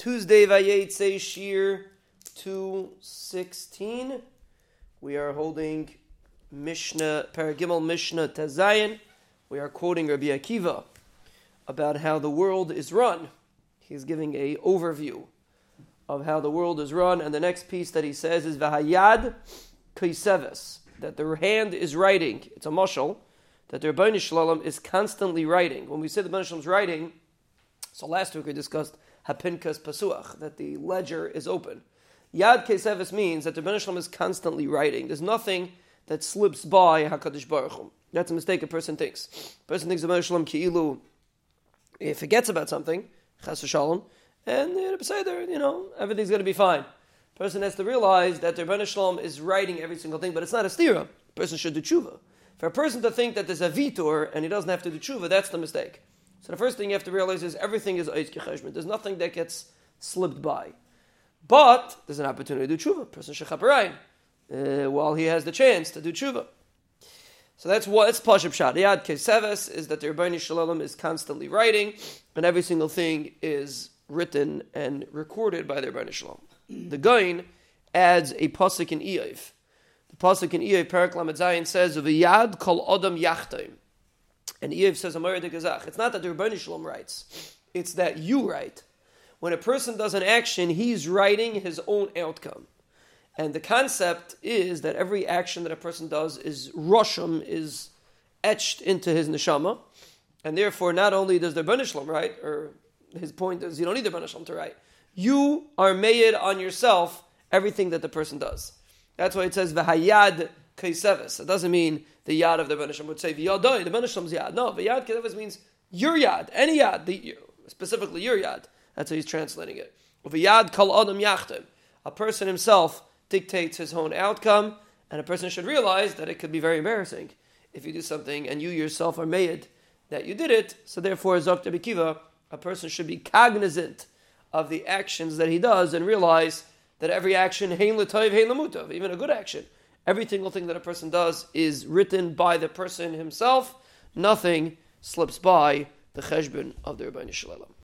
Tuesday Vayetze Shir 216. We are holding Mishnah, Paragimel Mishnah Tazayin. We are quoting Rabbi Akiva about how the world is run. He's giving a overview of how the world is run, and the next piece that he says is Vahayad Kaiseves, that the hand is writing. It's a mushal that the Ribbono Shel Olam is constantly writing. When we say the Ribbono Shel Olam is writing, so last week we discussed hapinkas pasuach, that the ledger is open. Yad kesevis means that the Ben Shalom is constantly writing. There's nothing that slips by Hakadosh Baruch Hu. That's a mistake a person thinks. A person thinks the Ben Shalom ki'ilu he forgets about something, chas shalom, and you know everything's going to be fine. Person has to realize that the Ben Shalom is writing every single thing, but it's not a stira. A person should do tshuva. For a person to think that there's a vitor and he doesn't have to do tshuva, that's the mistake. So the first thing you have to realize is everything is Eitz Cheshbon. There's nothing that gets slipped by. But there's an opportunity to do tshuva. Person uh, while he has the chance to do tshuva. So that's what it's Pashab Shad. Yad Keseves is that the Ribbono Shel Olam is constantly writing, and every single thing is written and recorded by the Ribbono Shel Olam. The Gain adds a pasuk in Eiv. The pasuk in Eiv, Perak Lamed Zayin says, "V'yad kol odam yachtaim." And Eiv says. It's not that the Ribbono Shel Olam writes, it's that you write. When a person does an action, he's writing his own outcome. And the concept is that every action that a person does is rosham, is etched into his neshama. And therefore, not only does the Ribbono Shel Olam write, or his point is you don't need the Ribbono Shel Olam to write, you are made on yourself everything that the person does. That's why it says, V'hayad kaisevis. It doesn't mean the yad of the Ben would say v'yadoi, the Ben yad. No, v'yad kaisevis means your yad, any yad, the, specifically your yad. That's how he's translating it. V'yad kal adam yachtem. A person himself dictates his own outcome, and a person should realize that it could be very embarrassing if you do something and you yourself are made that you did it. So therefore, Dr. Bikiva, a person should be cognizant of the actions that he does and realize that every action, even a good action, Every single thing that a person does is written by the person himself. Nothing slips by the cheshbon of the Ribbono Shel Olam.